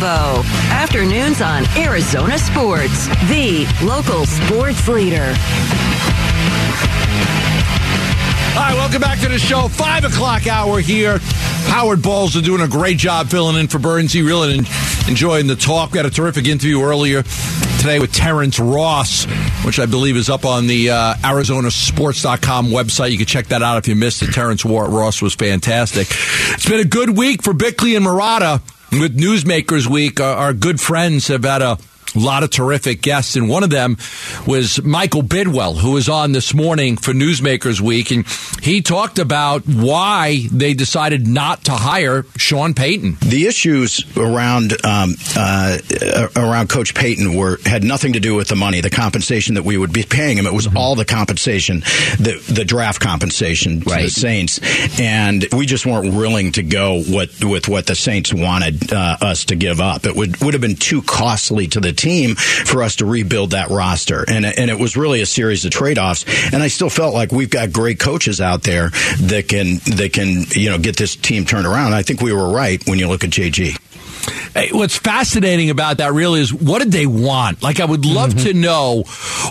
Afternoons on Arizona Sports, the local sports leader. All right, welcome back to the show. Five o'clock hour here. Howard Balzer doing a great job filling in for Burnsy. Really enjoying the talk. We had a terrific interview earlier today with Terrence Ross, which I believe is up on the uh, ArizonaSports.com website. You can check that out if you missed it. Terrence Ross was fantastic. It's been a good week for Bickley and Marotta with Newsmakers Week. Our, our good friends have had a a lot of terrific guests, and one of them was Michael Bidwill, who was on this morning for Newsmakers Week, and he talked about why they decided not to hire Sean Payton. The issues around um, uh, around Coach Payton were had nothing to do with the money, the compensation that we would be paying him. It was mm-hmm. all the compensation, the the draft compensation to right. the Saints, and we just weren't willing to go what with what the Saints wanted uh, us to give up. It would would have been too costly to the team for us to rebuild that roster. And, and it was really a series of trade offs. And I still felt like we've got great coaches out there that can, that can, you know, get this team turned around. I think we were right when you look at JG. Hey, what's fascinating about that really is what did they want? Like I would love mm-hmm. to know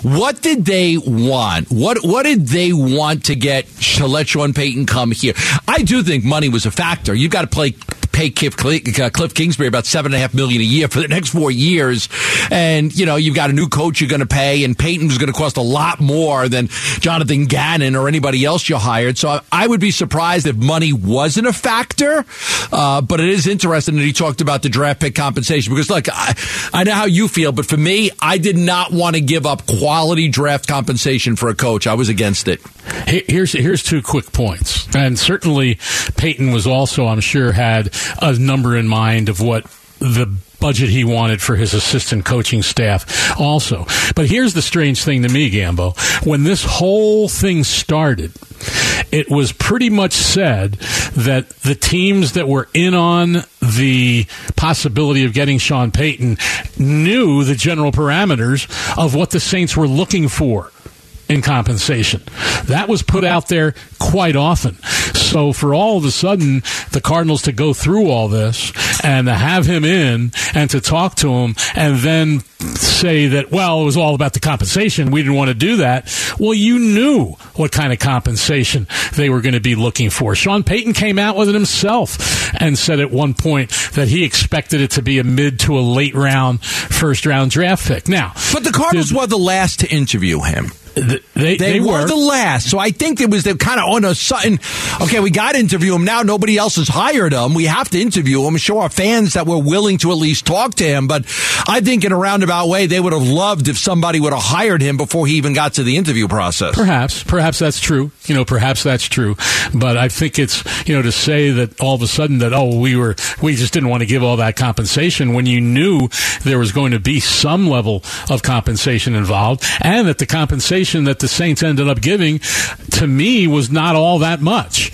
what did they want? What what did they want to get to let Sean Payton come here? I do think money was a factor. You've got to play pay Cliff, uh, Cliff Kingsbury about seven and a half million a year for the next four years, and you know you've got a new coach you're going to pay, and Payton was going to cost a lot more than Jonathan Gannon or anybody else you hired. So I would be surprised if money wasn't a factor. Uh, but it is interesting that he talked about the draft pick compensation because look, I, I know how you feel, but for me, I did not want to give up quality draft compensation for a coach. I was against it. Here's here's two quick points, and certainly Payton was also, I'm sure, had a number in mind of what the budget he wanted for his assistant coaching staff also. But here's the strange thing to me, Gambo. When this whole thing started, it was pretty much said that the teams that were in on the possibility of getting Sean Payton knew the general parameters of what the Saints were looking for in compensation. That was put out there quite often. So for all of a sudden, the Cardinals to go through all this and to have him in and to talk to him and then say that, well, it was all about the compensation. We didn't want to do that. Well, you knew what kind of compensation they were going to be looking for. Sean Payton came out with it himself and said at one point that he expected it to be a mid to a late round, first round draft pick. Now, but the Cardinals did, were the last to interview him. They, they, they were. were. the last. So I think it was the kind of on a sudden, okay, we got to interview him now. Nobody else has hired him. We have to interview him, show our fans that we're willing to at least talk to him. But I think in a roundabout way, they would have loved if somebody would have hired him before he even got to the interview process. Perhaps, perhaps that's true. You know, perhaps that's true. But I think it's, you know, to say that all of a sudden that, oh, we were, we just didn't want to give all that compensation when you knew there was going to be some level of compensation involved and that the compensation that the Saints ended up giving, to me, was not all that much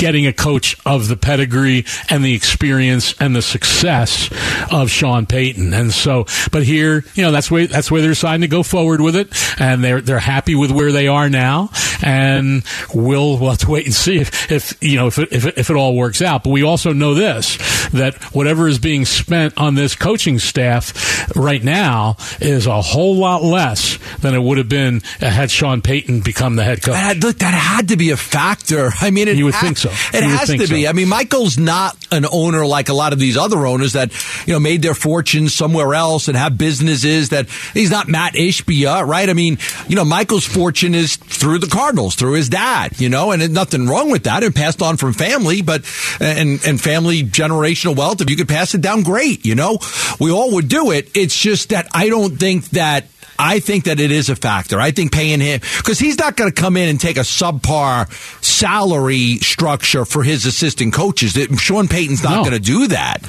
getting a coach of the pedigree and the experience and the success of Sean Payton. And so, but here, you know, that's where that's where they're deciding to go forward with it, and they're they're happy with where they are now, and we'll, we'll have to wait and see if, if you know if it, if it, if it all works out. But we also know this that whatever is being spent on this coaching staff right now is a whole lot less than it would have been had Sean Payton become the head coach. That, look, that had to be a factor. I mean, you would think so. It has to be. So. I mean, Michael's not an owner like a lot of these other owners that you know made their fortunes somewhere else and have businesses that he's not Matt Ishbia, right? I mean, you know, Michael's fortune is through the Cardinals, through his dad, you know, and nothing wrong with that. It passed on from family, but and and family generational wealth. If you could pass it down, great. You know, we all would do it. It's just that I don't think that I think that it is a factor. I think paying him because he's not going to come in and take a subpar salary structure for his assistant coaches. Sean Payton's not no. going to do that.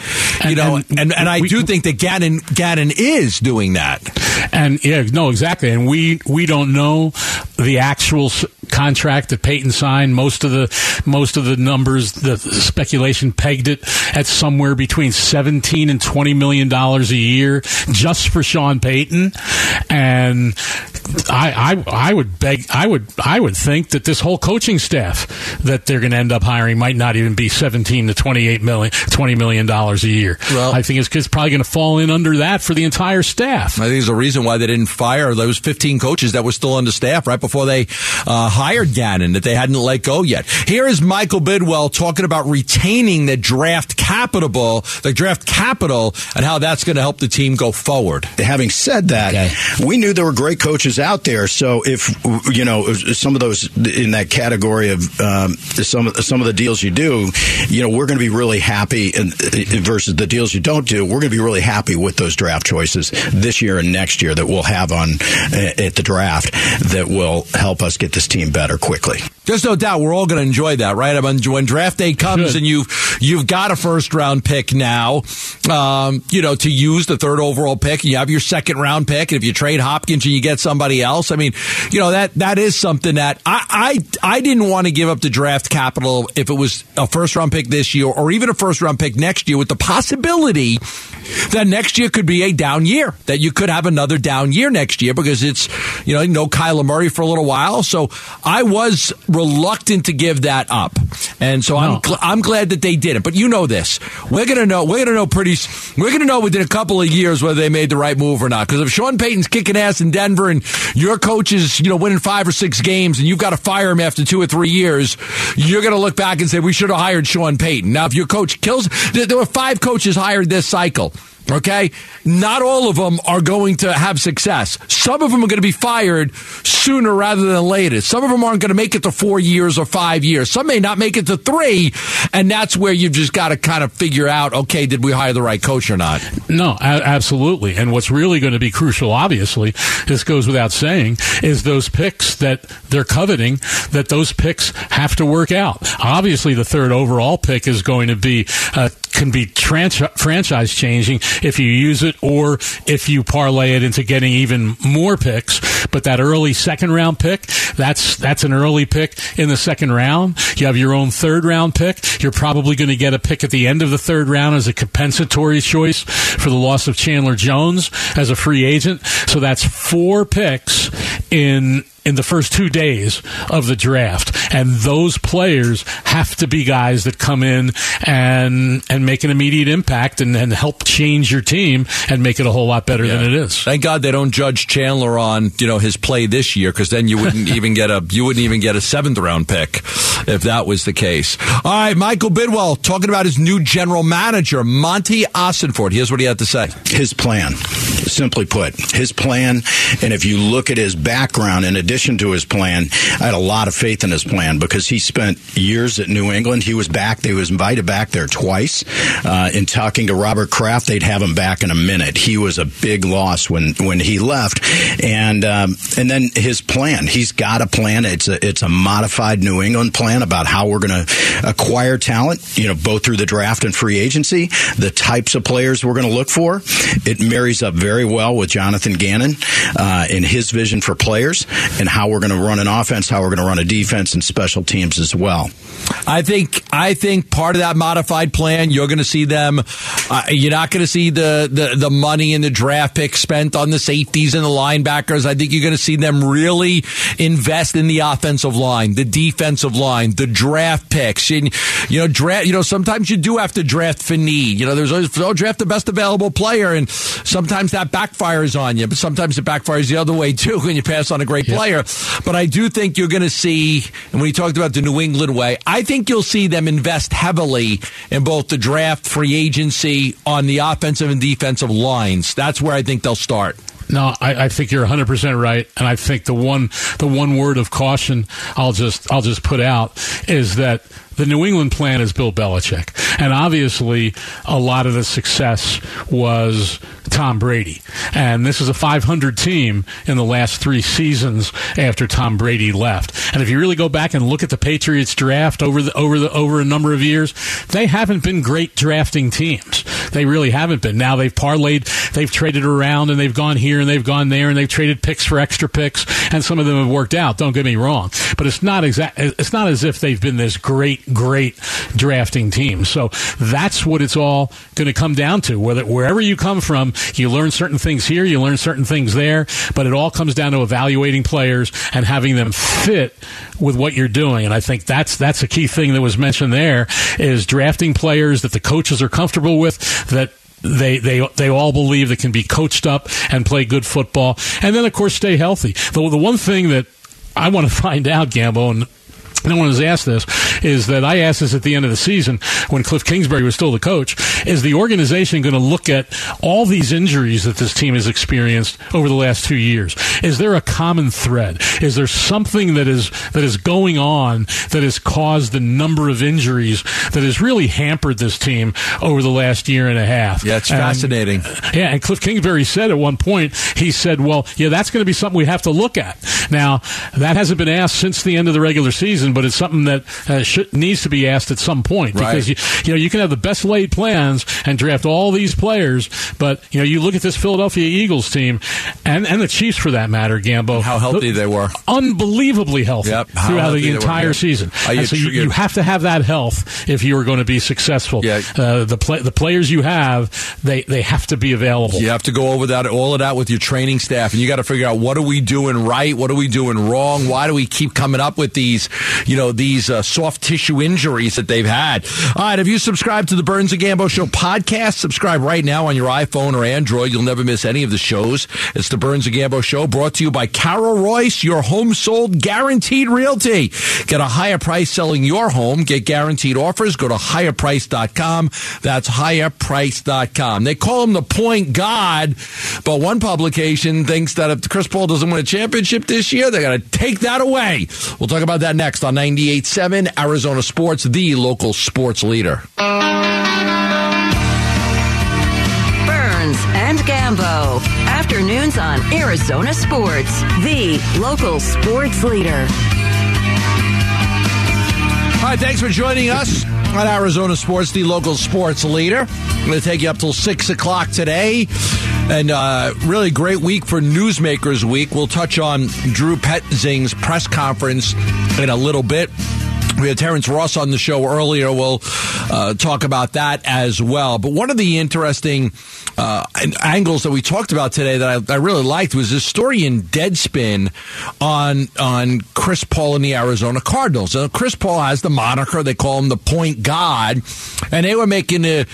You and, know, and, and, and I we, do think that Gannon Gannon is doing that. And yeah, no, exactly. And we we don't know the actual contract that Payton signed. Most of the most of the numbers, the speculation pegged it at somewhere between seventeen and twenty million dollars a year just for Sean Payton. And I, I I would beg I would I would think that this whole coaching staff that they're going to end up hiring might not even be 17 to 28 million 20 million dollars a year. Well, I think it's, it's probably going to fall in under that for the entire staff. I think there's a reason why they didn't fire those 15 coaches that were still on the staff right before they uh, hired Gannon that they hadn't let go yet. Here is Michael Bidwill talking about retaining the draft capital, the draft capital, and how that's going to help the team go forward. Having said that, okay. we knew there were great coaches out there. So if you know some of those in that category of um, some of some of the deals you do, you know, we're going to be really happy. And versus the deals you don't do, we're going to be really happy with those draft choices this year and next year that we'll have on at the draft that will help us get this team better quickly. There's no doubt we're all going to enjoy that, right? I mean, when draft day comes and you've you've got a first round pick now, um, you know, to use the third overall pick, you have your second round pick, and if you trade Hopkins and you get somebody else, I mean, you know that that is something that I I, I didn't want to give up the draft capital if it was a first round pick this year or even a first round pick next year, with the possibility that next year could be a down year, that you could have another down year next year because it's you know no Kyler Murray for a little while, so I was reluctant to give that up, and so no. I'm gl- I'm glad that they did it. But you know this, we're gonna know we're gonna know pretty we're gonna know within a couple of years whether they made the right move or not. Because if Sean Payton's kicking ass in Denver and your coach is you know winning five or six games and you've got to fire him after two or three years, you're gonna look back and say we should have hired Sean Payton. Now if your coach kills, there were five coaches hired this cycle. Okay? Not all of them are going to have success. Some of them are going to be fired sooner rather than later. Some of them aren't going to make it to four years or five years. Some may not make it to three. And that's where you've just got to kind of figure out, okay, did we hire the right coach or not? No, absolutely. And what's really going to be crucial, obviously, this goes without saying, is those picks that they're coveting, that those picks have to work out. Obviously, the third overall pick is going to be uh, can be franchise changing if you use it or if you parlay it into getting even more picks. But that early second round pick, that's that's an early pick in the second round. You have your own third round pick. You're probably going to get a pick at the end of the third round as a compensatory choice for the loss of Chandler Jones as a free agent. So that's four picks in in the first two days of the draft. And those players have to be guys that come in and and make an immediate impact and, and help change your team and make it a whole lot better yeah. than it is. Thank God they don't judge Chandler on you know his play this year because then you wouldn't even get a you wouldn't even get a seventh round pick if that was the case. All right, Michael Bidwill talking about his new general manager Monty Ossenfort. Here's what he had to say. His plan, simply put, his plan, and if you look at his background in addition to his plan, I had a lot of faith in his plan because he spent years at New England. He was back. They was invited back there twice. Uh, in talking to Robert Kraft, they'd have him back in a minute. He was a big loss when when he left, and um, and then his plan. He's got a plan. It's a it's a modified New England plan about how we're going to acquire talent. You know, both through the draft and free agency. The types of players we're going to look for. It marries up very well with Jonathan Gannon uh, and his vision for players and how we're going to run an offense, how we're going to run a defense, and special teams as well. I think I think part of that modified plan, you're going to see them. Uh, you're not going to see the, the the money and the draft pick spent on the safeties and the linebackers. I think you're going to see them really invest in the offensive line, the defensive line, the draft picks. And you know, draft. You know, sometimes you do have to draft for need. You know, there's always oh, draft the best available player, and sometimes that backfires on you, but sometimes it backfires the other way too when you pass on a great player. But I do think you're going to see, and when you talked about the New England way, I think you'll see them invest heavily in both the draft, free agency, on the offensive and defensive lines. That's where I think they'll start. No, I, I, think you're 100 percent right, and I think the one the one word of caution I'll just I'll just put out is that the New England plan is Bill Belichick, and obviously a lot of the success was Tom Brady. And this is a 500 team in the last three seasons after Tom Brady left. And if you really go back and look at the Patriots draft over the over the over a number of years, they haven't been great drafting teams. They really haven't been. Now they've parlayed they've traded around and they've gone here and they've gone there and they've traded picks for extra picks, and some of them have worked out. Don't get me wrong, but it's not exact. It's not as if they've been this great, great drafting teams. So that's what it's all going to come down to. Whether wherever you come from, you learn certain things here, you learn certain things there, but it all comes down to evaluating players and having them fit with what you're doing. And I think that's that's a key thing that was mentioned there is drafting players that the coaches are comfortable with that they they they all believe that can be coached up and play good football, and then of course stay healthy. The the one thing that I want to find out, Gambo, and no one has asked this, is that I asked this at the end of the season when Cliff Kingsbury was still the coach. Is the organization going to look at all these injuries that this team has experienced over the last two years? Is there a common thread? Is there something that is that is going on that has caused the number of injuries that has really hampered this team over the last year and a half? Yeah, it's And- fascinating. yeah, and Cliff Kingsbury said at one point, he said, well, yeah, that's going to be something we have to look at. Now, that hasn't been asked since the end of the regular season, but it's something that uh, should, needs to be asked at some point Right. because you, you know you can have the best laid plans and draft all these players, but you know you look at this Philadelphia Eagles team and and the Chiefs for that matter, Gambo, How healthy they were. unbelievably healthy Yep, throughout healthy the were, entire yeah. season. You so you, you have to have that health if you are going to be successful. Yeah. Uh, the play, the players you have, they they have to be available. You have to go over that, all of that with your training staff, and you got to figure out what are we doing right, what are we doing wrong, why do we keep coming up with these, you know, these uh, soft tissue injuries that they've had. All right, if you subscribe to the Burns and Gambo Show podcast, subscribe right now on your iPhone or Android. You'll never miss any of the shows. It's the Burns and Gambo Show, brought to you by Carol Royse, your home sold guaranteed realty. Get a higher price selling your home. Get guaranteed offers. Go to higherprice.com. That's higherprice.com. They call him the point god, but one publication thinks that if Chris Paul doesn't win a championship this year, they're going to take that away. We'll talk about that next on 98.7 Arizona Sports, the local sports leader. Burns and Gambo. Afternoons on Arizona Sports, the local sports leader. All right, thanks for joining us on Arizona Sports, the local sports leader. I'm going to take you up till 6 o'clock today. And uh, really great week for Newsmakers Week. We'll touch on Drew Petzing's press conference in a little bit. We had Terrence Ross on the show earlier. We'll uh, talk about that as well. But one of the interesting uh, angles that we talked about today that I, I really liked was this story in Deadspin on on Chris Paul and the Arizona Cardinals. Uh, Chris Paul has the moniker; they call him the Point God, and they were making a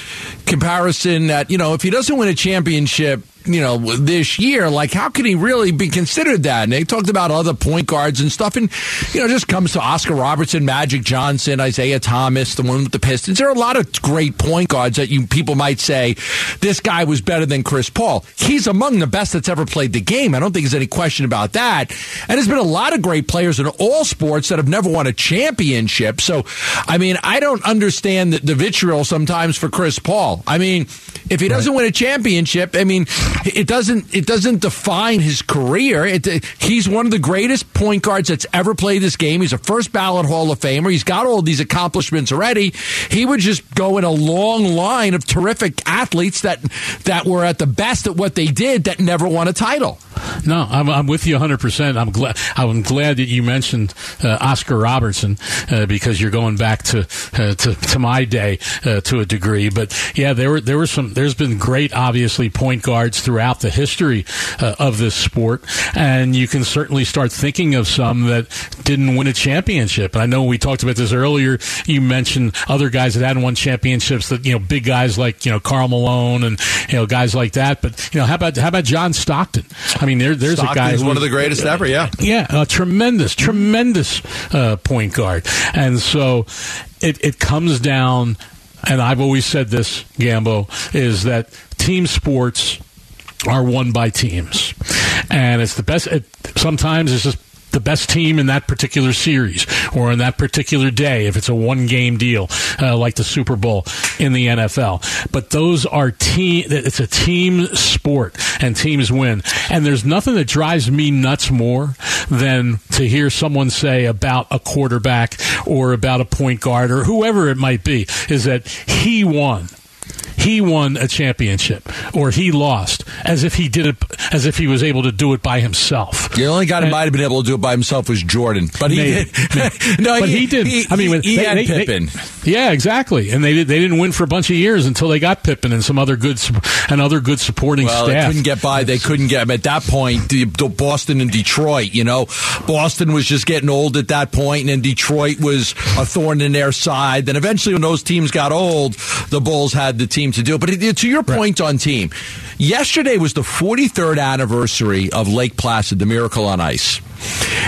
comparison that you know if he doesn't win a championship you know, this year, like how can he really be considered that? And they talked about other point guards and stuff, and you know, just comes to Oscar Robertson, Magic Johnson, Isiah Thomas, the one with the Pistons. There are a lot of great point guards that you people might say this guy was better than Chris Paul. He's among the best that's ever played the game. I don't think there's any question about that. And there's been a lot of great players in all sports that have never won a championship. So, I mean, I don't understand the, the vitriol sometimes for Chris Paul. I mean, if he doesn't win a championship, I mean, it doesn't it doesn't define his career. It, he's one of the greatest point guards that's ever played this game. He's a first ballot Hall of Famer. He's got all these accomplishments already. He would just go in a long line of terrific athletes that that were at the best at what they did that never won a title. No, I'm, I'm with you 100. percent I'm glad. I'm glad that you mentioned uh, Oscar Robertson uh, because you're going back to uh, to, to my day uh, to a degree. But yeah, there were there were some. There's been great, obviously, point guards throughout the history uh, of this sport, and you can certainly start thinking of some that didn't win a championship. And I know we talked about this earlier. You mentioned other guys that hadn't won championships. That you know, big guys like you know Karl Malone and you know guys like that. But you know, how about how about John Stockton? I mean, there, there's a guy Stockton's who one of the greatest ever. Yeah. yeah, a tremendous, tremendous uh, point guard. And so it, it comes down, and I've always said this, Gambo, is that team sports are won by teams. And it's the best, it, sometimes it's just the best team in that particular series or in that particular day if it's a one game deal uh, like the Super Bowl in the NFL but those are team it's a team sport and teams win. And there's nothing that drives me nuts more than to hear someone say about a quarterback or about a point guard or whoever it might be is that he won he won a championship or he lost, as if he did it, as if he was able to do it by himself. The only guy that might have been able to do it by himself was Jordan, but he Maybe. did. no, but he, did. He, I mean, he they, had they- they- Pippen. yeah, exactly. And they they didn't win for a bunch of years until they got Pippen and some other good and other good supporting Well, staff. they couldn't get by. They couldn't get at that point. The, the Boston and Detroit, you know, Boston was just getting old at that point, and Detroit was a thorn in their side. Then eventually, when those teams got old, the Bulls had the team to do. it. But to your point on team, yesterday was the 43rd anniversary of Lake Placid, the Miracle on Ice.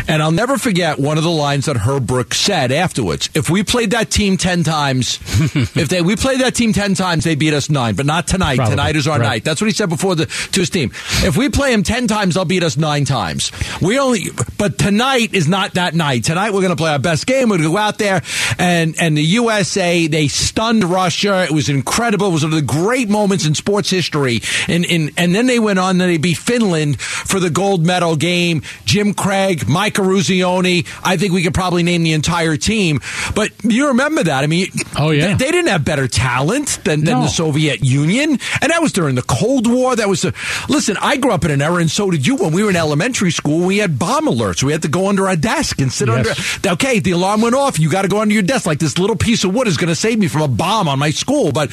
And I'll never forget one of the lines that Herb Brooks said afterwards. If we played that team 10 times, if they we played that team 10 times, they beat us 9, but not tonight. Probably. Tonight is our Right. night. That's what he said before the to his team. If we play them 10 times, they'll beat us 9 times. We only but tonight is not that night. Tonight we're going to play our best game. We're going to go out there and and the USA, they stunned Russia. It was incredible. It was one of the great moments in sports history. And and, and then they went on and they beat Finland for the gold medal game. Jim Craig, Mike Eruzione. I think we could probably name the entire team. But you remember that. I mean, Oh, yeah. they, they didn't have better talent than, than No. the Soviet Union. And that was during the Cold War. That was, a, listen, I grew up in an era, and so did you. When we were in elementary school, we had bomb alerts. We had to go under our desk and sit Yes. under. Okay, the alarm went off. You got to go under your desk. Like this little piece of wood is going to save me from a bomb on my school. But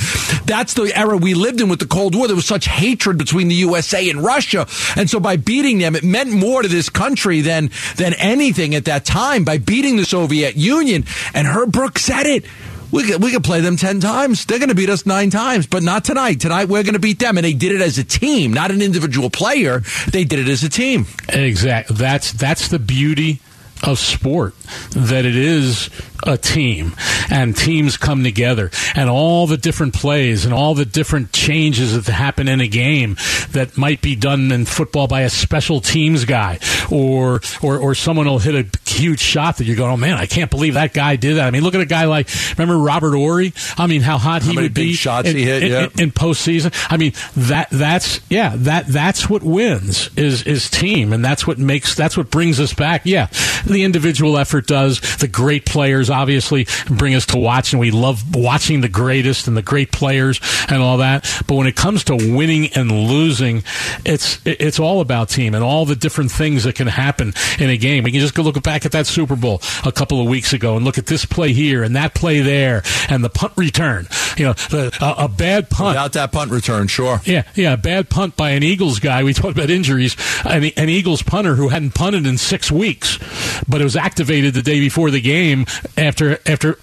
that's the era we lived in with the Cold War. There was such hatred between the USA and Russia. And so by beating them, it meant more to this country than, than anything at that time by beating the Soviet Union. And Herb Brooks said it. We could, we could play them 10 times. They're going to beat us nine times, but not tonight. Tonight, we're going to beat them. And they did it as a team, not an individual player. They did it as a team. Exactly. That's that's the beauty of sport that it is a team and teams come together and all the different plays and all the different changes that happen in a game that might be done in football by a special teams guy or or, or someone will hit a huge shot that you're going oh man I can't believe that guy did that I mean look at a guy like remember Robert Horry I mean how hot he many would big be shots in, he hit, in- yeah. in, in postseason. I mean that that's yeah that that's what wins is is team, and that's what makes that's what brings us back. Yeah, the individual effort does. The great players obviously bring us to watch, and we love watching the greatest and the great players and all that. But when it comes to winning and losing, it's it's all about team and all the different things that can happen in a game. We can just go look back at that Super Bowl a couple of weeks ago and look at this play here and that play there and the punt return. You know, the, a, a bad punt. Without that punt return, sure. Yeah, yeah, a bad punt by an Eagles guy. We talked about injuries. An, an Eagles punter who hadn't punted in six weeks, but it was activated the day before the game after after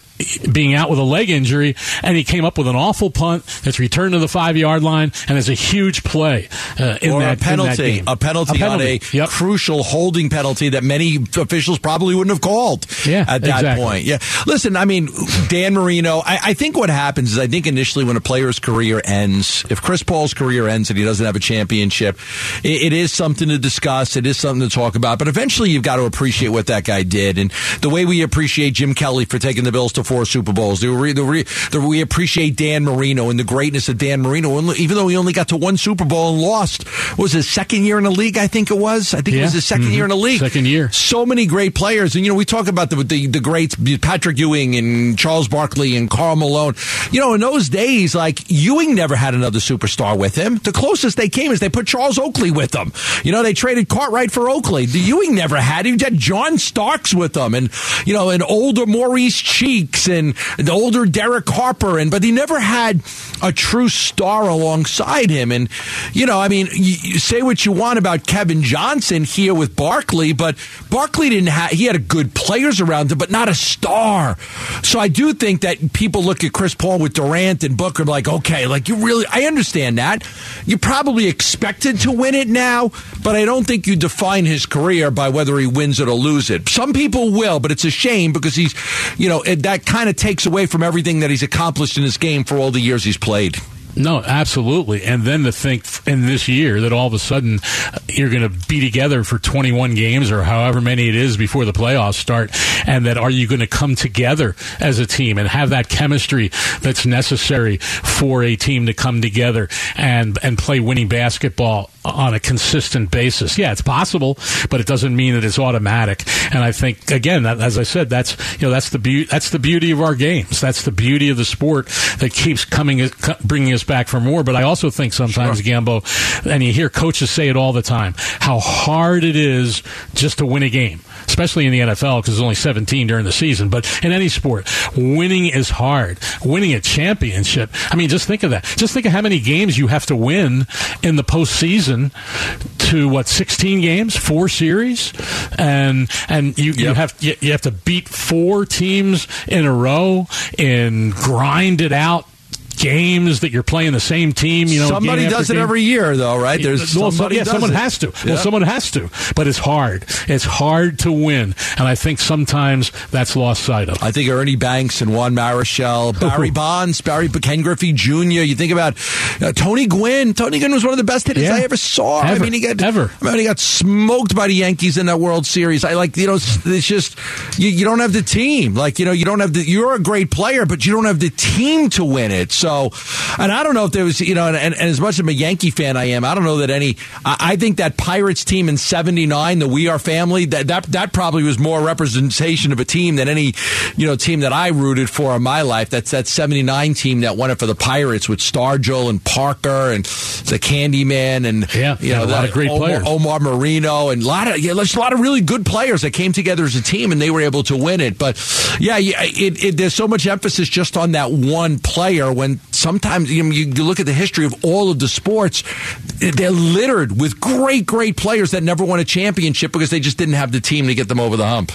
being out with a leg injury, and he came up with an awful punt that's returned to the five yard line, and it's a huge play uh, in or that a in that penalty, game. a penalty, on a Yep. crucial holding penalty that many officials probably wouldn't have called Yeah, at that exactly. point. Yeah, listen, I mean, Dan Marino. I, I think what happens is I think initially when a player's career ends, if Chris Paul's career ends and he doesn't have a championship, it, it is something to discuss. It is something to talk about. But eventually, you've got to appreciate what that guy did, and the way we appreciate Jim Kelly for taking the Bills to four Super Bowls. The, re, the, re, the, we appreciate Dan Marino and the greatness of Dan Marino, and even though he only got to one Super Bowl and lost, was his second year in the league? I think it was. I think it was his 2nd Mhm. year in the league. Second year. So many great players, and you know we talk about the the, the greats, Patrick Ewing and Charles Barkley and Karl Malone. You know, in those days, like Ewing never had another superstar with him. The closest they came is they put Charles Oakley with them. You know, they traded Cartwright for Oakley. The Ewing never had. He had John Starks with them, and you know, an older Maurice Cheeks and the older Derek Harper, and but he never had a true star alongside him. And you know, I mean, you, say what you want about Kevin Johnson here with Barkley, but Barkley didn't have. He had a good players around him, but not a star. So I do think that people look at Chris Paul with Durant and Booker like, okay, like you really. I understand that. You probably expected to win it now, but I don't think you define his career by whether he wins it or lose it. Some people will, but it's a shame because he's, you know, it, kind of takes away from everything that he's accomplished in his game for all the years he's played. No, absolutely. And then to think in this year that all of a sudden uh, you're going to be together for 21 games or however many it is before the playoffs start, and that are you going to come together as a team and have that chemistry that's necessary for a team to come together and and play winning basketball on a consistent basis? Yeah, it's possible, but it doesn't mean that it's automatic. And I think again, that, as I said, that's you know that's the beauty that's the beauty of our games. That's the beauty of the sport that keeps coming bringing us back for more. But I also think sometimes, sure. Gambo, and you hear coaches say it all the time, how hard it is just to win a game especially in the NFL because there's only 17 during the season. But in any sport, winning is hard. Winning a championship. I mean, just think of that. Just think of how many games you have to win in the postseason to what 16 games, four series, and and you, yep. you have you, you have to beat four teams in a row and grind it out games that you're playing the same team. You know, somebody does it every year, though, right? There's well, somebody. Yeah, someone it. has to. Well, someone has to. But it's hard. It's hard to win, and I think sometimes that's lost sight of. I think Ernie Banks and Juan Marichal, Barry Bonds, Barry Ken Griffey Jr. You think about uh, Tony Gwynn. Tony Gwynn was one of the best hitters yeah. I ever saw. Ever. I mean, he got ever. I mean, he got smoked by the Yankees in that World Series. I like you know, it's just you, you don't have the team. Like you know, you don't have the. You're a great player, but you don't have the team to win it. So, and I don't know if there was, you know, and, and, and as much of a Yankee fan I am, I don't know that any. I, I think that Pirates team in '79, the We Are family, that that that probably was more representation of a team than any, you know, team that I rooted for in my life. That's that '79 team that won it for the Pirates with Stargell and Parker and the Candyman and yeah, you know, a lot of great Omar, players, Omar Moreno and a lot of yeah, there's a lot of really good players that came together as a team and they were able to win it. But yeah, yeah it, it, there's so much emphasis just on that one player when sometimes you, know, you look at the history of all of the sports, they're littered with great, great players that never won a championship because they just didn't have the team to get them over the hump.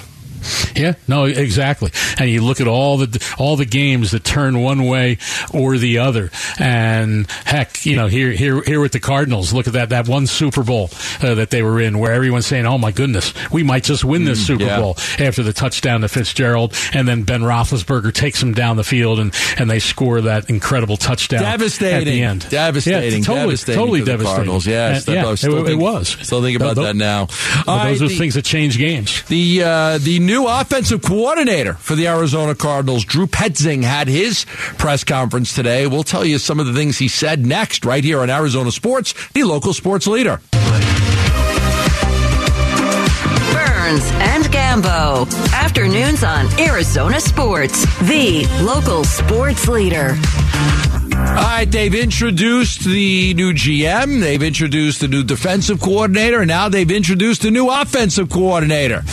Yeah, no, exactly. And you look at all the all the games that turn one way or the other. And heck, you know, here here here with the Cardinals, look at that that one Super Bowl uh, that they were in, where everyone's saying, "Oh my goodness, we might just win this mm, Super yeah. Bowl." After the touchdown to Fitzgerald, and then Ben Roethlisberger takes them down the field, and and they score that incredible touchdown devastating at the end. Devastating, yeah, totally, devastating totally devastating. Cardinals. Yes, and, yeah, it, think, it, was. Still think about that now. those are the things that change games. The uh, the new offensive coordinator for the Arizona Cardinals, Drew Petzing, had his press conference today. We'll tell you some of the things he said next, right here on Arizona Sports, the local sports leader. Burns and Gambo. Afternoons on Arizona Sports, the local sports leader. All right, they've introduced the new GM, they've introduced the new defensive coordinator, and now they've introduced the new offensive coordinator.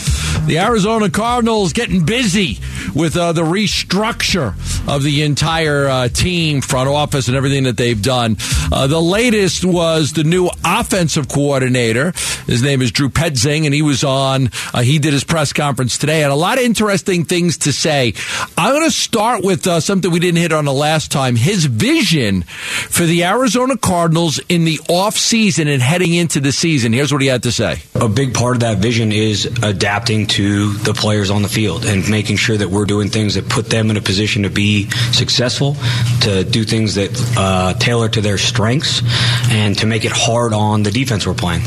The Arizona Cardinals getting busy with uh, the restructure of the entire uh, team, front office, and everything that they've done. Uh, the latest was the new offensive coordinator. His name is Drew Petzing, and he was on. Uh, he did his press conference today, and a lot of interesting things to say. I'm going to start with uh, something we didn't hit on the last time. His vision for the Arizona Cardinals in the off season and heading into the season. Here's what he had to say. A big part of that vision is adapting to the players on the field and making sure that we're doing things that put them in a position to be successful, to do things that uh, tailor to their strengths, and to make it hard on the defense we're playing.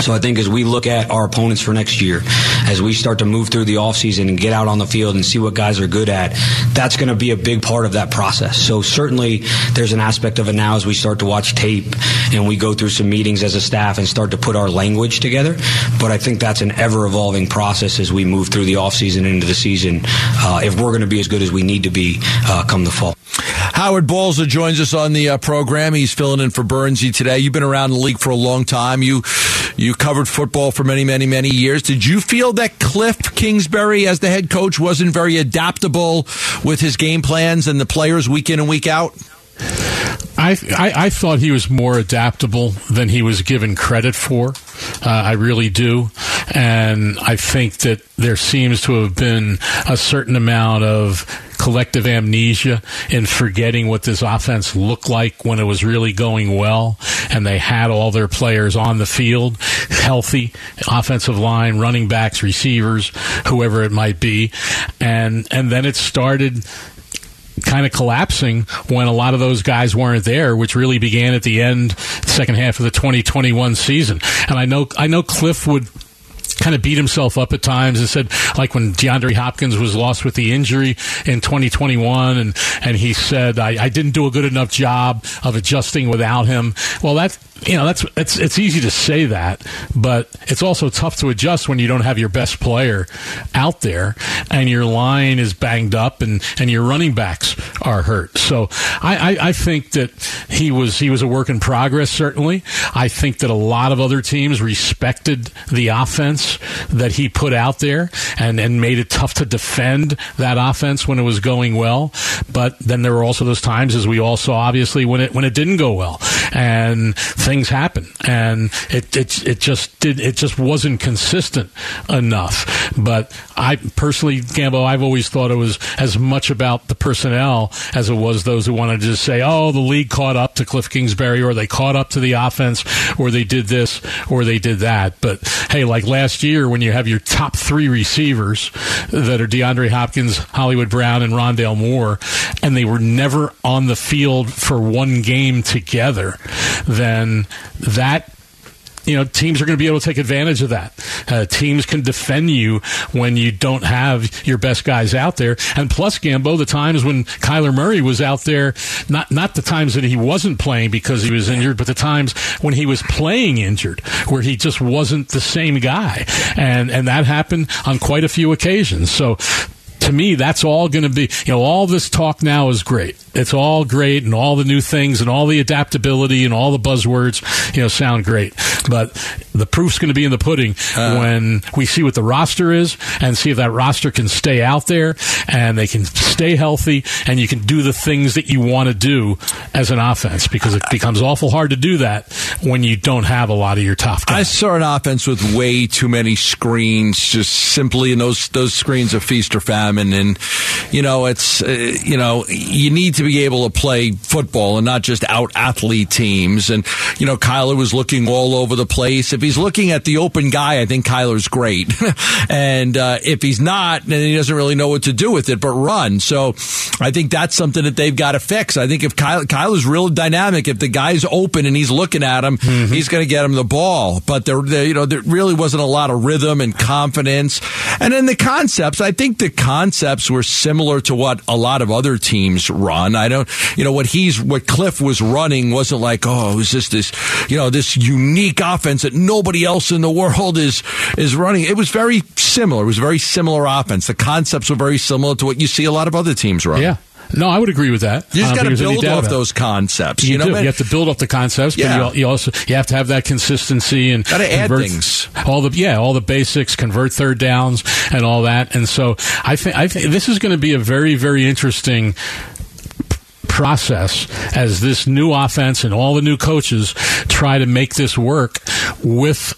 So I think as we look at our opponents for next year, as we start to move through the offseason and get out on the field and see what guys are good at, that's going to be a big part of that process. So certainly there's an aspect of it now as we start to watch tape and we go through some meetings as a staff and start to put our language together. But I think that's an ever evolving process as we move through the offseason into the season uh, if we're going to be as good as we need to be uh, come the fall. Howard Balzer joins us on the uh, program. He's filling in for Burnsy today. You've been around the league for a long time. You you covered football for many, many, many years. Did you feel that Cliff Kingsbury, as the head coach, wasn't very adaptable with his game plans and the players week in and week out? I, I, I, thought he was more adaptable than he was given credit for. Uh, I really do. And I think that there seems to have been a certain amount of collective amnesia in forgetting what this offense looked like when it was really going well and they had all their players on the field healthy offensive line running backs receivers whoever it might be and and then it started kind of collapsing when a lot of those guys weren't there, which really began at the end, second half of the 2021 season. And I know, I know Cliff would kind of beat himself up at times and said, like when DeAndre Hopkins was lost with the injury in 2021, and and he said, I, I didn't do a good enough job of adjusting without him. Well, that you know that's it's it's easy to say that, but it's also tough to adjust when you don't have your best player out there and your line is banged up and and your running backs are hurt. So I, I, I think that he was he was a work in progress. Certainly, I think that a lot of other teams respected the offense that he put out there and and made it tough to defend that offense when it was going well. But then there were also those times, as we all saw, obviously when it when it didn't go well and things happen, and it it it just did it just wasn't consistent enough. But I personally, Gambo, I've always thought it was as much about the personnel as it was those who wanted to just say, "Oh, the league caught up to Cliff Kingsbury, or they caught up to the offense, or they did this, or they did that." But hey, like last year, when you have your top three receivers that are DeAndre Hopkins, Hollywood Brown, and Rondale Moore, and they were never on the field for one game together, then that you know, teams are going to be able to take advantage of that. Uh, teams can defend you when you don't have your best guys out there. And plus, Gambo, the times when Kyler Murray was out there, not not the times that he wasn't playing because he was injured, but the times when he was playing injured, where he just wasn't the same guy, and and that happened on quite a few occasions. So to me, that's all going to be, you know, all this talk now is great. It's all great and all the new things and all the adaptability and all the buzzwords, you know, sound great. But the proof's going to be in the pudding uh, when we see what the roster is and see if that roster can stay out there and they can stay healthy and you can do the things that you want to do as an offense because it becomes awful hard to do that when you don't have a lot of your top guys. I saw an offense with way too many screens, just simply, and those, those screens are feast or famine. And, you know, it's, uh, you know, you need to be able to play football and not just out athlete teams. And, you know, Kyler was looking all over the place. If he's looking at the open guy, I think Kyler's great. and uh, if he's not, then he doesn't really know what to do with it but run. So I think that's something that they've got to fix. I think if Kyler, Kyler's real dynamic, if the guy's open and he's looking at him, mm-hmm. he's going to get him the ball. But there, there, you know, there really wasn't a lot of rhythm and confidence. And then the concepts, I think the concepts were similar to what a lot of other teams run. I don't, you know, what he's, what Cliff was running wasn't like, oh, it was just this, you know, this unique offense that nobody else in the world is, is running. It was very similar. It was a very similar offense. The concepts were very similar to what you see a lot of other teams run. Yeah. No, I would agree with that. You just uh, got to build off those concepts. You, you know, do. you have to build off the concepts, yeah. but you, also you have to have that consistency and got to add things. All the yeah, all the basics, convert third downs, and all that. And so I think I think this is going to be a very very interesting process as this new offense and all the new coaches try to make this work with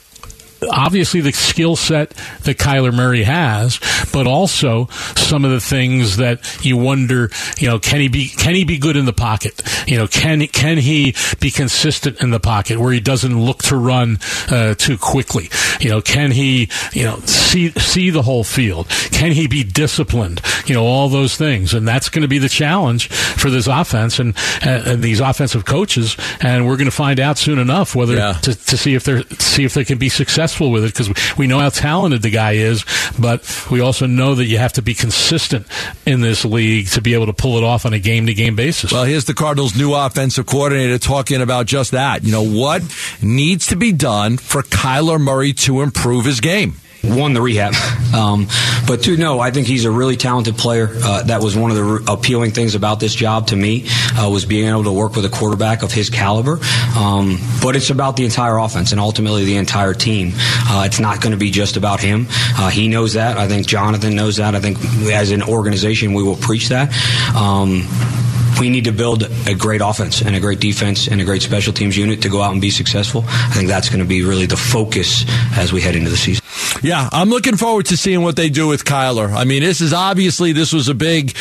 obviously the skill set that Kyler Murray has, but also some of the things that you wonder, you know, can he be can he be good in the pocket? You know, can can he be consistent in the pocket where he doesn't look to run uh, too quickly? You know, can he you know see see the whole field? Can he be disciplined? You know, all those things, and that's going to be the challenge for this offense and, and these offensive coaches. And we're going to find out soon enough whether yeah. to, to see if they're see if they can be successful successful with it because we know how talented the guy is, but we also know that you have to be consistent in this league to be able to pull it off on a game to game basis. Well, here's the Cardinals' new offensive coordinator talking about just that. You know, what needs to be done for Kyler Murray to improve his game? One, the rehab. Um, but two, no, I think he's a really talented player. Uh, that was one of the re- appealing things about this job to me uh, was being able to work with a quarterback of his caliber. Um, but it's about the entire offense and ultimately the entire team. Uh, it's not going to be just about him. Uh, he knows that. I think Jonathan knows that. I think as an organization, we will preach that. Um, we need to build a great offense and a great defense and a great special teams unit to go out and be successful. I think that's going to be really the focus as we head into the season. Yeah, I'm looking forward to seeing what they do with Kyler. I mean, this is obviously this was a big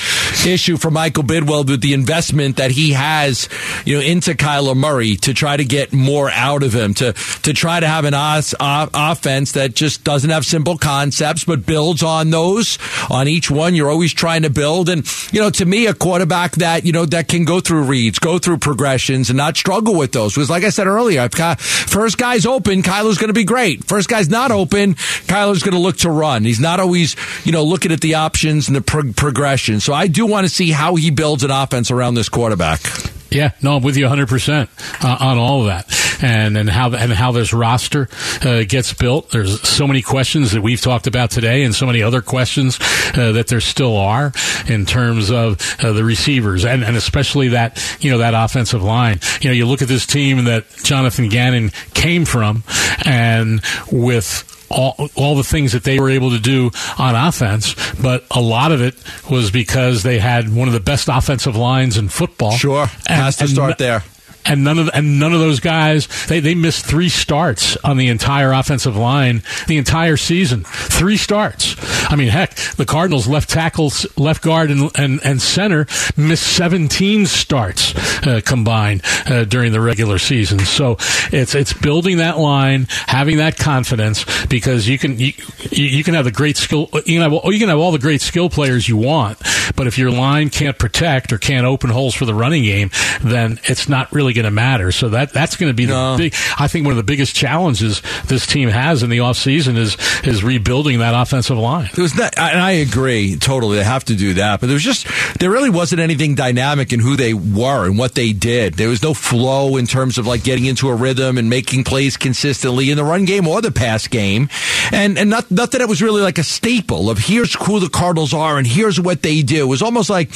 issue for Michael Bidwill with the investment that he has, you know, into Kyler Murray to try to get more out of him, to to try to have an os- offense that just doesn't have simple concepts but builds on those. On each one, you're always trying to build, and you know, to me, a quarterback that you know that can go through reads, go through progressions, and not struggle with those. Because, like I said earlier, first guy's open, Kyler's going to be great. First guy's not open, Kyler's going to look to run. He's not always, you know, looking at the options and the pro- progression. So I do want to see how he builds an offense around this quarterback. Yeah, no, I'm with you 100% uh, on all of that. and and how and how this roster uh, gets built. There's so many questions that we've talked about today, and so many other questions uh, that there still are in terms of uh, the receivers, and, and especially that you know that offensive line. You know, you look at this team that Jonathan Gannon came from, and with all, all the things that they were able to do on offense, but a lot of it was because they had one of the best offensive lines in football. Sure, And- has to start there. And none of and none of those guys they, they missed three starts on the entire offensive line the entire season. Three starts. I mean, heck, the Cardinals left tackles, left guard, and and, and center missed seventeen starts uh, combined uh, during the regular season. So it's it's building that line, having that confidence because you can you, you can have the great skill you you can have all the great skill players you want, but if your line can't protect or can't open holes for the running game, then it's not really going to matter. So that that's going to be No. the big. I think one of the biggest challenges this team has in the offseason is is rebuilding that offensive line. It was not, and I agree totally. They have to do that, but there was just there really wasn't anything dynamic in who they were and what they did. There was no flow in terms of like getting into a rhythm and making plays consistently in the run game or the pass game, and and not not that it was really like a staple of here's who the Cardinals are and here's what they do. It was almost like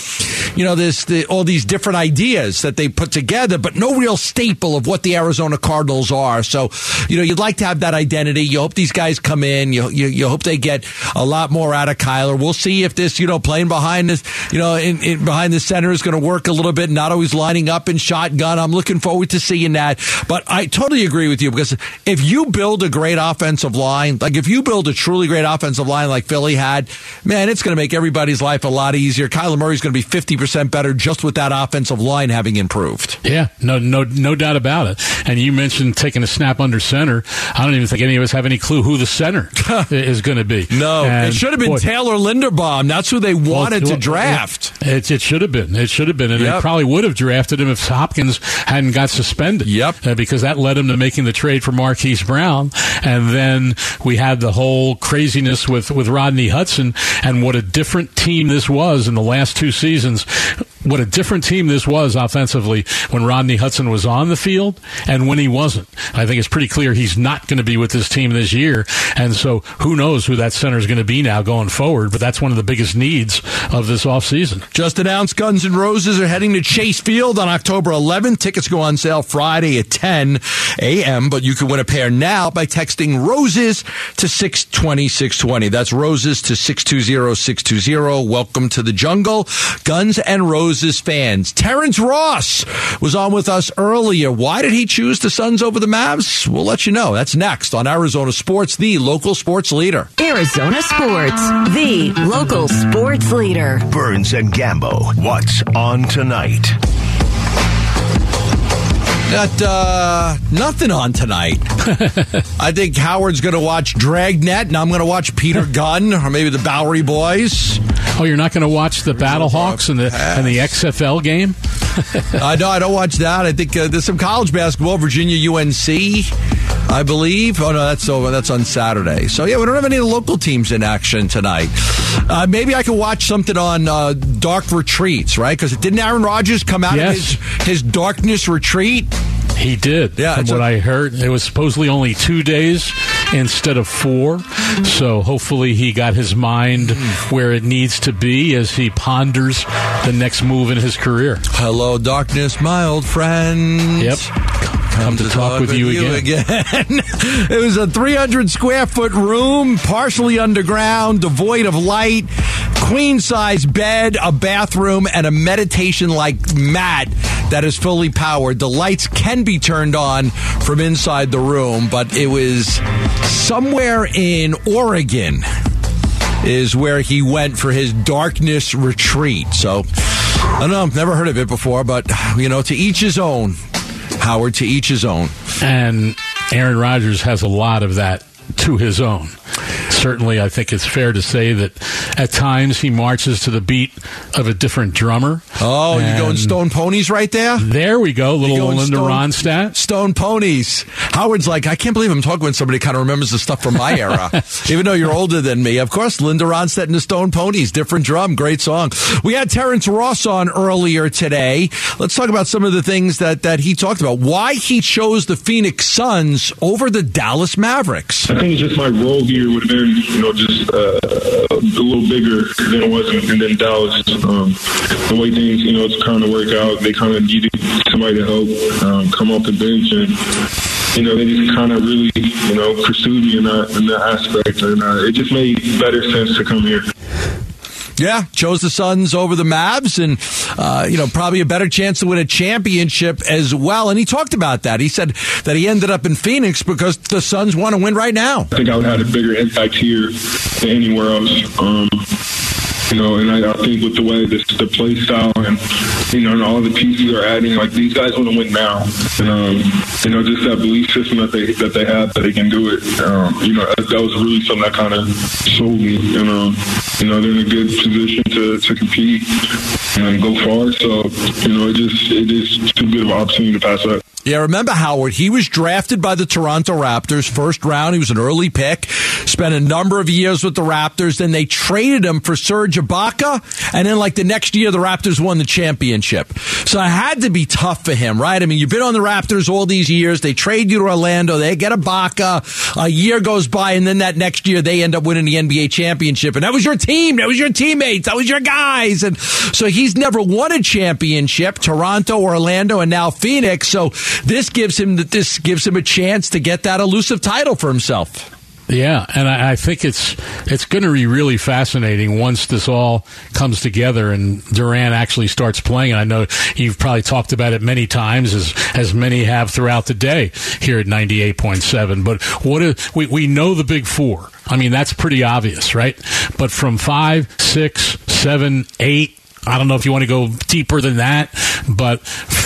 you know this the, all these different ideas that they put together, but no real staple of what the Arizona Cardinals are. So you know you'd like to have that identity. You hope these guys come in. You you, you hope they get a lot more out of Kyler. We'll see if this, you know, playing behind this, you know, in, in behind the center is going to work a little bit. Not always lining up in shotgun. I'm looking forward to seeing that. But I totally agree with you because if you build a great offensive line, like if you build a truly great offensive line like Philly had, man, it's going to make everybody's life a lot easier. Kyler Murray's going to be 50% better just with that offensive line having improved. Yeah, no, no, no doubt about it. And you mentioned taking a snap under center. I don't even think any of us have any clue who the center is going to be. No, And, it should have been boy, Taylor Linderbaum. That's who they wanted well, to draft. It, it should have been. It should have been, and Yep. they probably would have drafted him if Hopkins hadn't got suspended. Yep. uh, because that led him to making the trade for Marquise Brown, and then we had the whole craziness with with Rodney Hudson, and what a different team this was in the last two seasons. What a different team this was offensively when Rodney Hudson was on the field and when he wasn't. I think it's pretty clear he's not going to be with this team this year, and so who knows who that center is going to be now going forward. But that's one of the biggest needs of this offseason. Just announced Guns N' Roses are heading to Chase Field on October 11th. Tickets go on sale Friday at 10 a.m., but you can win a pair now by texting ROSES to 620 620. That's ROSES to 620 620. Welcome to the jungle. Guns N' Roses fans. Terrence Ross was on with us earlier. Why did he choose the Suns over the Mavs? We'll let you know. That's next on Arizona Sports, the local sports leader. Arizona Sports, the local sports leader. Burns and Gambo. What's on tonight? Got uh, nothing on tonight. I think Howard's going to watch Dragnet, and I'm going to watch Peter Gunn, or maybe the Bowery Boys. Oh, you're not going to watch the Battlehawks and the and the XFL game? I know I don't watch that. I think uh, there's some college basketball, Virginia UNC, I believe. Oh no, that's over. That's on Saturday. So yeah, we don't have any local teams in action tonight. Uh, maybe I can watch something on uh, Dark Retreats, right? Because didn't Aaron Rodgers come out Yes. of his his darkness retreat? He did. Yeah, from what a- I heard, it was supposedly only two days instead of four. So hopefully he got his mind where it needs to be as he ponders the next move in his career. Hello, darkness, my old friend. Yep. Come to talk with you again. it was a 300 square foot room, partially underground, devoid of light, queen size bed, a bathroom, and a meditation like mat that is fully powered. The lights can be turned on from inside the room, but it was somewhere in Oregon is where he went for his darkness retreat. So I don't know, I've never heard of it before, but you know, to each his own. Howard, to each his own. And Aaron Rodgers has a lot of that to his own. Certainly, I think it's fair to say that at times he marches to the beat of a different drummer. Oh, you're going Stone Poneys right there? There we go. Little going Linda Stone- Ronstadt. Stone Poneys. Howard's like, I can't believe I'm talking with somebody who kind of remembers the stuff from my era, even though you're older than me. Of course, Linda Ronstadt and the Stone Poneys, different drum, great song. We had Terrence Ross on earlier today. Let's talk about some of the things that, that he talked about. Why he chose the Phoenix Suns over the Dallas Mavericks. I think it's just my role here would have been, you know, just uh, a little bigger than it was in, in Dallas. Um, the way things, you know, it's kind of work out, they kind of needed somebody to help um, come off the bench and. You know, they just kind of really, you know, pursued me in that in that aspect, and uh, it just made better sense to come here. Yeah, chose the Suns over the Mavs, and uh, you know probably a better chance to win a championship as well. And he talked about that. He said that he ended up in Phoenix because the Suns want to win right now. I think I would have had a bigger impact here than anywhere else. Um, you know, and I, I think with the way this, the play style and you know and all the pieces are adding, like these guys want to win now. And um, you know, just that belief system that they that they have that they can do it. Um, you know, that, was really something that kind of sold me. And um, you know, they're in a good position to, to compete and go far. So you know, it just it is too good of an opportunity to pass up. Yeah, remember Howard? He was drafted by the Toronto Raptors first round. He was an early pick. Spent a number of years with the Raptors. Then they traded him for Serge Ibaka, and then like the next year, the Raptors won the championship. So it had to be tough for him, right? I mean, you've been on the Raptors all these years. They trade you to Orlando. They get Ibaka. A year goes by, and then that next year they end up winning the NBA championship. And that was your team. That was your teammates. That was your guys. And so he's never won a championship. Toronto, Orlando, and now Phoenix. So this gives him that this gives him a chance to get that elusive title for himself. Yeah, and I, I think it's it's going to be really fascinating once this all comes together and Durant actually starts playing. I know you've probably talked about it many times, as as many have throughout the day here at ninety eight point seven. But what is, we we know the big four. I mean, that's pretty obvious, right? But from five, six, seven, eight. I don't know if you want to go deeper than that, but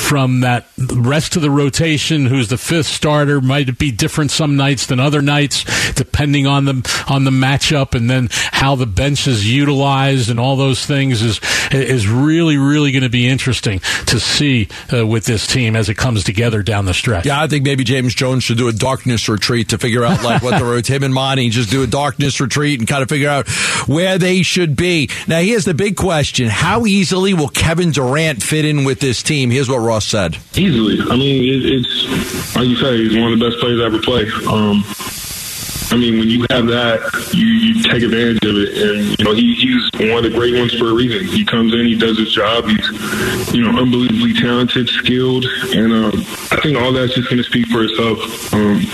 from that rest of the rotation, who's the fifth starter, might it be different some nights than other nights, depending on the on the matchup, and then how the bench is utilized and all those things is is really really going to be interesting to see uh, with this team as it comes together down the stretch. Yeah, I think maybe James Jones should do a darkness retreat to figure out like what the road. Him and Monty just do a darkness retreat and kind of figure out where they should be. Now, here's the big question: How easily will Kevin Durant fit in with this team? Here's what Ross said. Easily. I mean, it, it's like you say, he's one of the best players I ever play. Um, I mean, when you have that, you, you take advantage of it, and you know he, he's one of the great ones for a reason. He comes in, he does his job. He's you know unbelievably talented, skilled, and um, I think all that's just going to speak for itself. Um,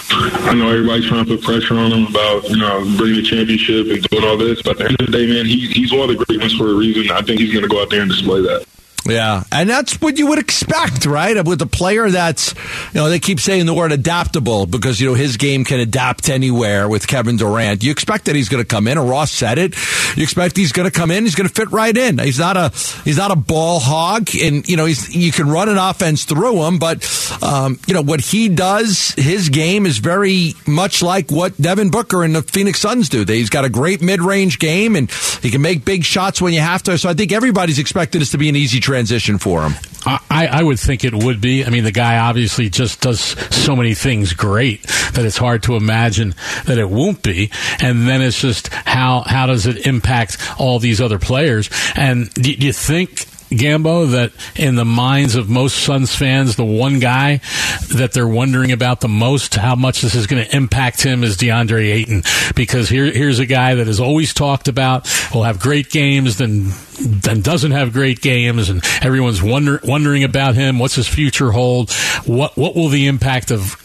I know everybody's trying to put pressure on him about you know bringing the championship and doing all this, but at the end of the day, man, he, he's one of the great ones for a reason. I think he's going to go out there and display that. Yeah, and that's what you would expect, right? With a player that's, you know, they keep saying the word adaptable because, you know, his game can adapt anywhere with Kevin Durant. You expect that he's going to come in, Ross said it. You expect he's going to come in, he's going to fit right in. He's not a, he's not a ball hog, and, you know, he's, you can run an offense through him, but, um, you know, what he does, his game is very much like what Devin Booker and the Phoenix Suns do. He's got a great mid range game, and he can make big shots when you have to. So I think everybody's expecting this to be an easy transition for him. I, I would think it would be. I mean, the guy obviously just does so many things great that it's hard to imagine that it won't be. And then it's just how how does it impact all these other players? And do you think Gambo, that in the minds of most Suns fans, the one guy that they're wondering about the most, how much this is going to impact him, is DeAndre Ayton. Because here, here's a guy that is always talked about, will have great games, then then doesn't have great games, and everyone's wonder, wondering about him. What's his future hold? What what will the impact of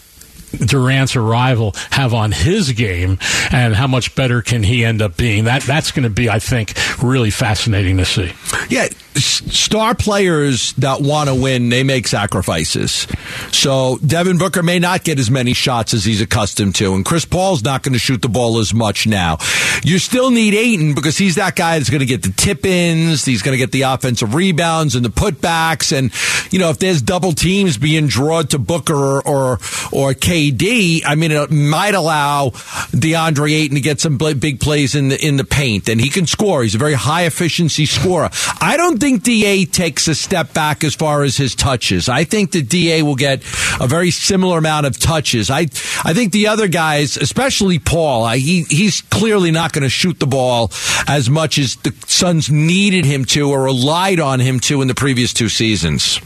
Durant's arrival have on his game, and how much better can he end up being? That that's going to be, I think, really fascinating to see. Yeah, star players that want to win, they make sacrifices. So Devin Booker may not get as many shots as he's accustomed to, and Chris Paul's not going to shoot the ball as much now. You still need Ayton because he's that guy that's going to get the tip ins, he's going to get the offensive rebounds and the putbacks, and you know if there's double teams being drawn to Booker or or, or KD I mean, it might allow DeAndre Ayton to get some big plays in the in the paint, and he can score. He's a very high efficiency scorer. I don't think Da takes a step back as far as his touches. I think that Da will get a very similar amount of touches. I I think the other guys, especially Paul, I, he he's clearly not going to shoot the ball as much as the Suns needed him to or relied on him to in the previous two seasons.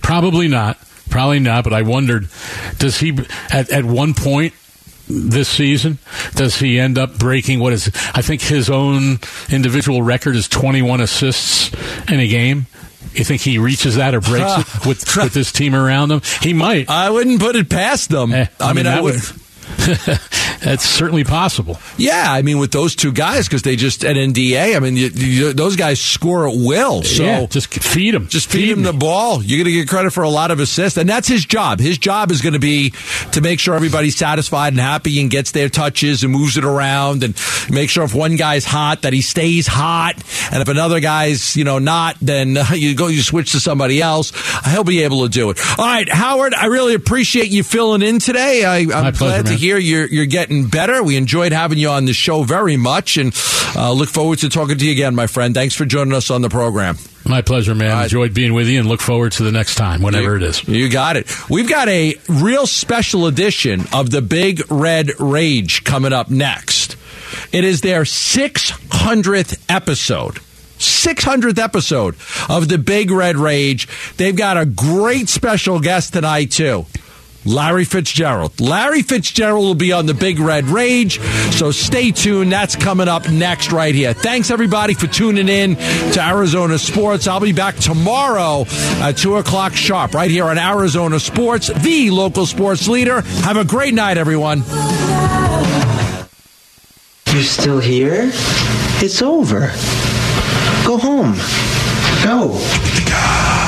Probably not. Probably not. But I wondered, does he at at one point this season? Does he end up breaking what is, I think his own individual record is 21 assists in a game? You think he reaches that or breaks it with, with this team around him? He might. I wouldn't put it past them. Eh, I, I, mean, mean, I would. would. That's certainly possible. Yeah, I mean, with those two guys, because they just at NDA, I mean, you, you, those guys score at will. So yeah, just feed them. Just feed, him the ball. You're going to get credit for a lot of assists, and that's his job. His job is going to be to make sure everybody's satisfied and happy and gets their touches and moves it around and make sure if one guy's hot that he stays hot, and if another guy's you know not, then you go you switch to somebody else. He'll be able to do it. All right, Howard, I really appreciate you filling in today. I, I'm My glad pleasure, to hear you're you're getting better. We enjoyed having you on the show very much, and uh, look forward to talking to you again, my friend. Thanks for joining us on the program. My pleasure, man. right. Enjoyed being with you and look forward to the next time, whenever it is. You got it. We've got a real special edition of the Big Red Rage coming up next. It is their 600th episode. 600th episode of the Big Red Rage. They've got a great special guest tonight, too. Larry Fitzgerald. Larry Fitzgerald will be on the Big Red Rage, so stay tuned. That's coming up next right here. Thanks everybody for tuning in to Arizona Sports. I'll be back tomorrow at 2 o'clock sharp right here on Arizona Sports, the local sports leader. Have a great night, everyone. You're still here? It's over. Go home. Go.